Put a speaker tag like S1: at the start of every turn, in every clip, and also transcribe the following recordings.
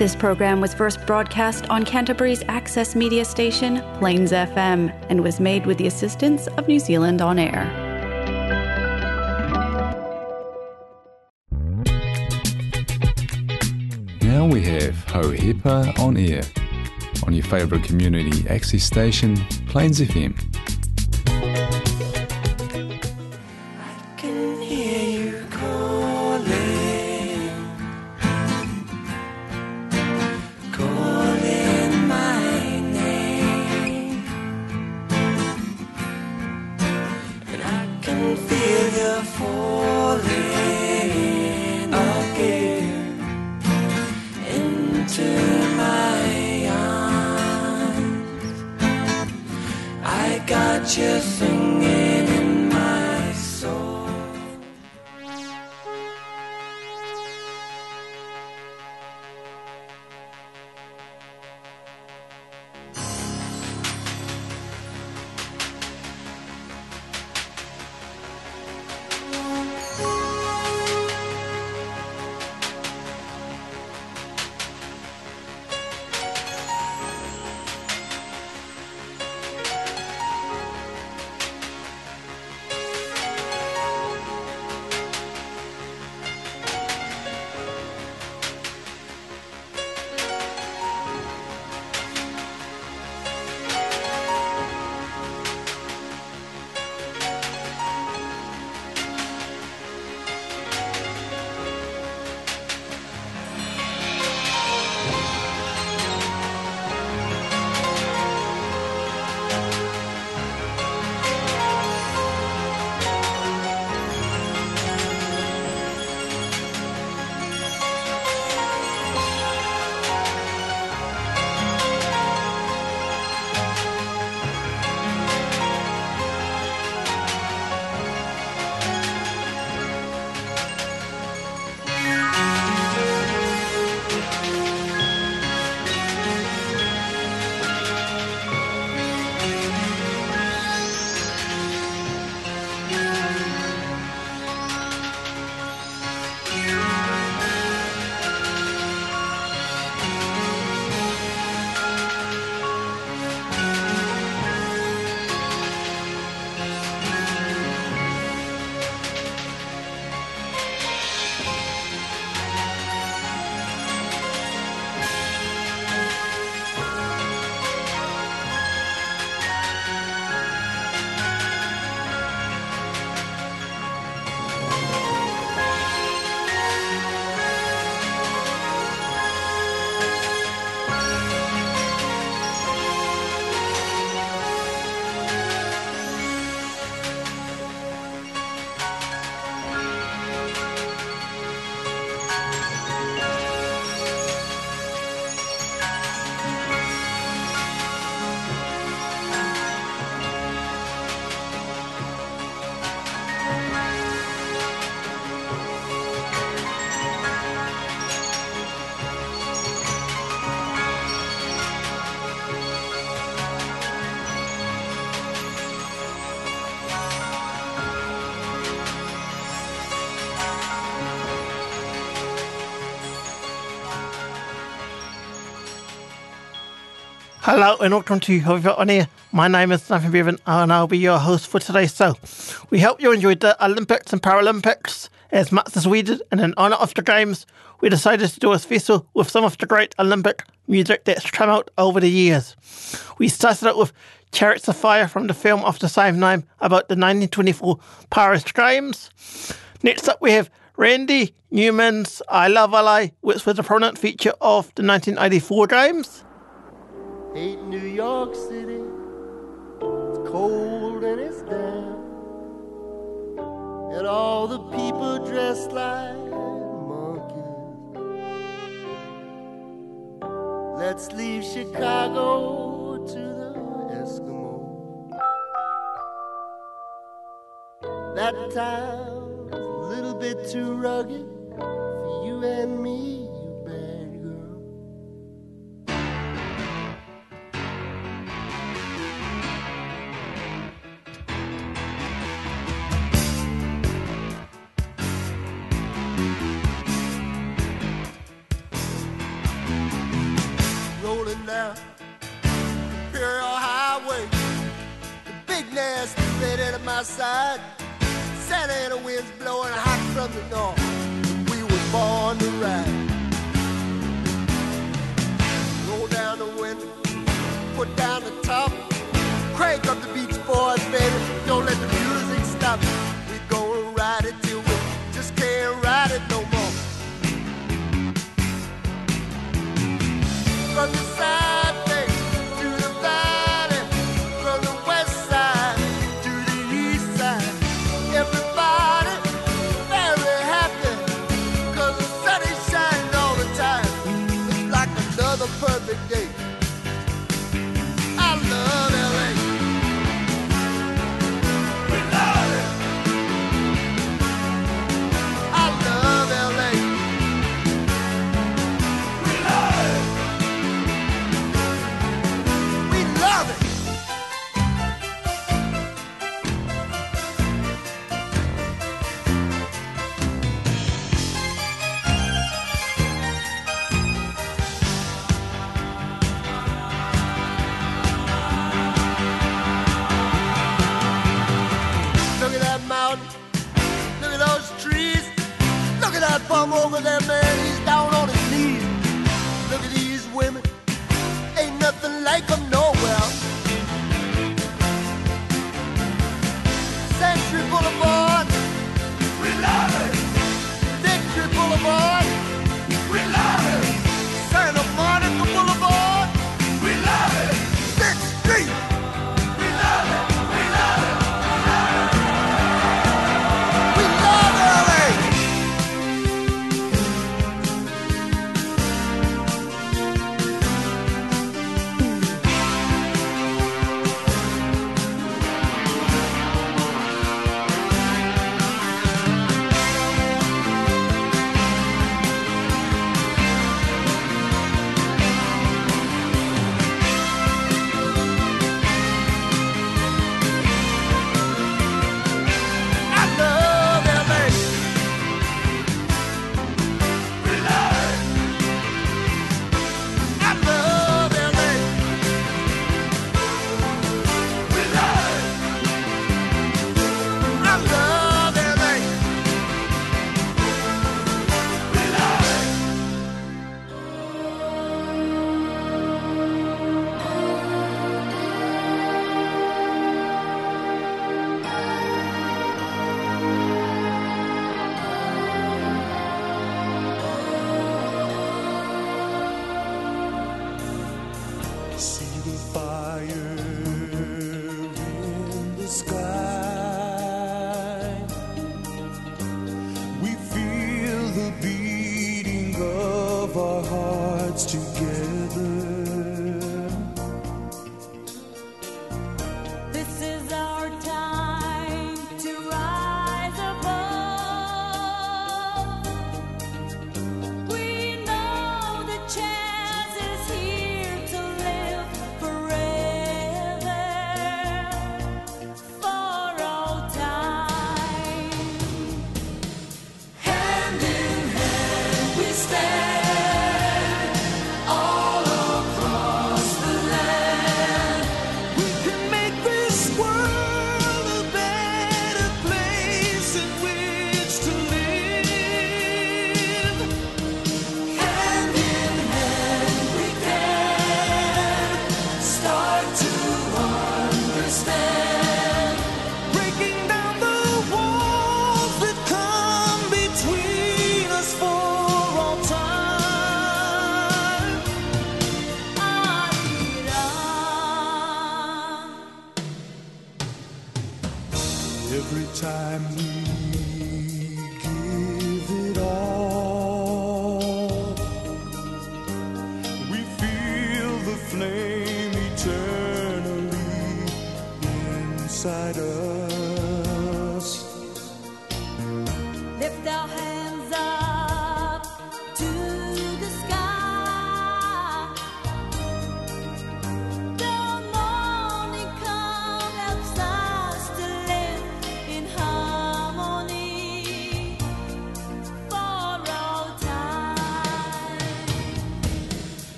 S1: This program was first broadcast on Canterbury's access media station, Plains FM, and was made with the assistance of New Zealand On Air.
S2: Now we have Hohepa on air on your favourite community access station, Plains FM.
S3: Hello and welcome to Hohepa On Air. My name is Nathan Bevan and I'll be your host for today's show. We hope you enjoyed the Olympics and Paralympics as much as we did, and in honour of the Games, we decided to do a special with some of the great Olympic music that's come out over the years. We started out with Chariots of Fire from the film of the same name about the 1924 Paris Games. Next up we have Randy Newman's I Love LA, which was a prominent feature of the 1984 Games.
S4: Hate New York City. It's cold and it's damp. And all the people dressed like monkeys. Let's leave Chicago to the Eskimos. That town's a little bit too rugged for you and me, put down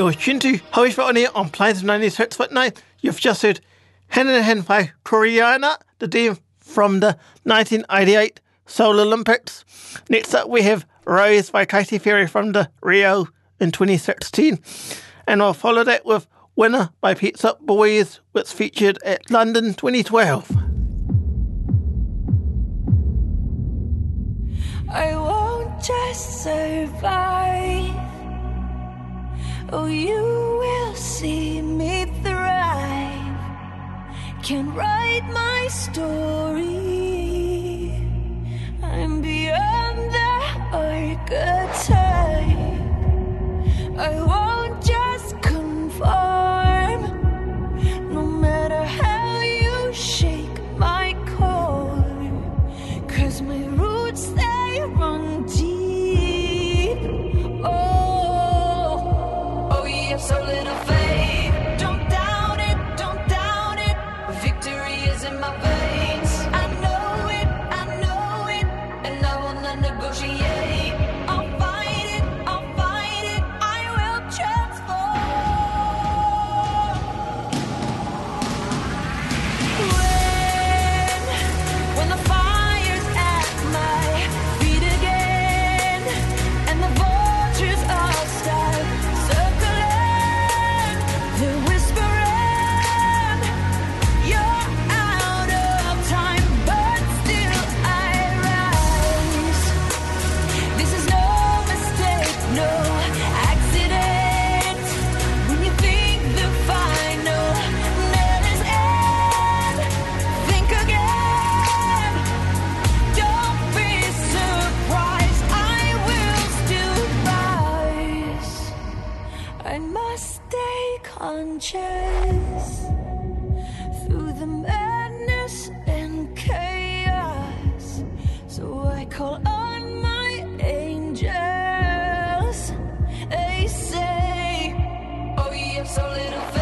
S3: You're tuned to Hamish Botany on Plains 96.9. You've just heard Hand in Hand by Koreana, the team from the 1988 Seoul Olympics. Next up, we have Rise by Katy Perry from the Rio in 2016. And I'll follow that with Winner by Pet Shop Boys, which featured at London 2012.
S5: I won't just survive. Oh, you will see me thrive. Can write my story. I'm beyond the archetype. I little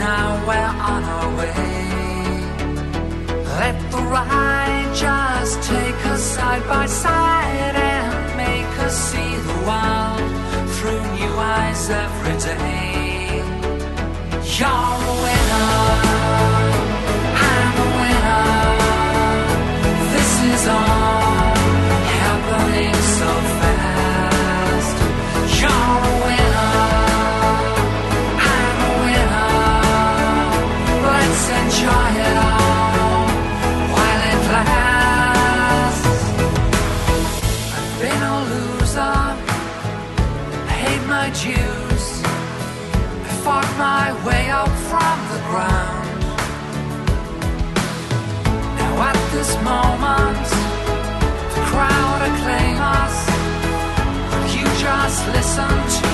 S6: now we're on our way. Let the ride just take us side by side and make us see the world through new eyes every day. You're a winner, ground. Now at this moment, the crowd acclaim us. You just listen to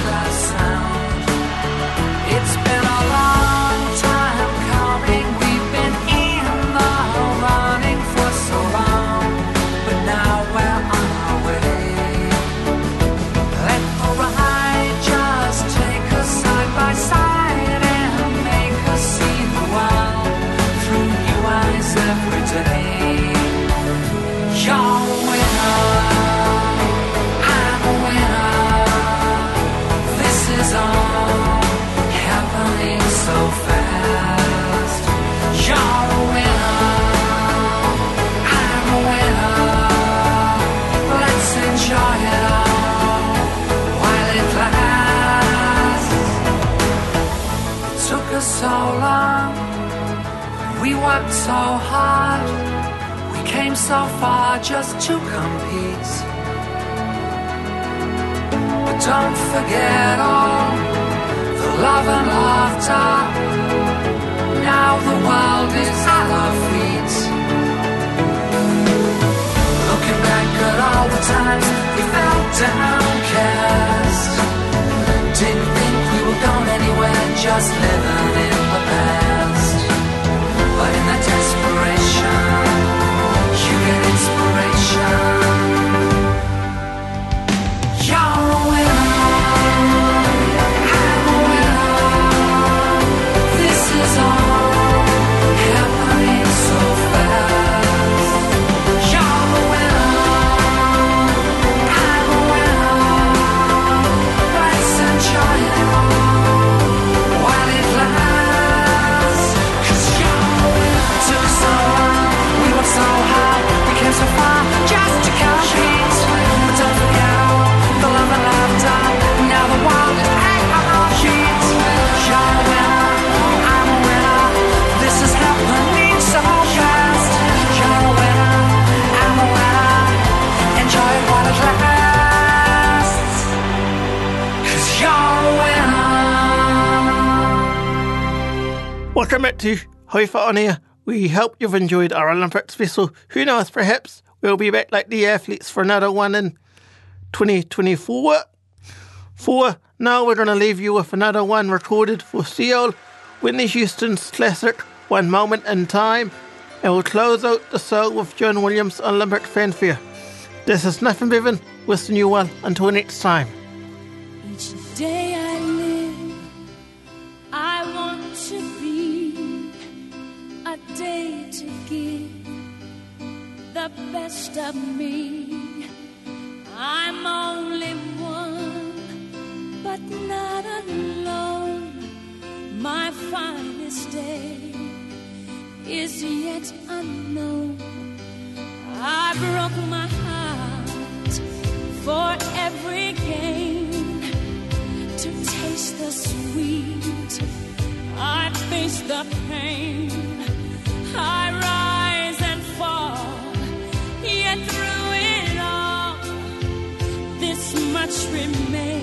S6: we worked so hard, we came so far just to compete. But don't forget all the love and laughter. Now the world is at our feet. Looking back at all the times we felt downcast. Didn't think we were going anywhere, just living in the past. In that desperation,
S3: Hohepa on Air. We hope you've enjoyed our Olympics vessel. Who knows, perhaps we'll be back like the athletes for another one in 2024. For now, we're going to leave you with another one recorded for Seoul, Whitney Houston's classic One Moment in Time, and we'll close out the show with John Williams' Olympic fanfare. This is Nathan Bevan, wishing you well until next time.
S5: Give the best of me. I'm only one, but not alone. My finest day is yet unknown. I broke my heart for every gain to taste the sweet. I face the pain. Much remains.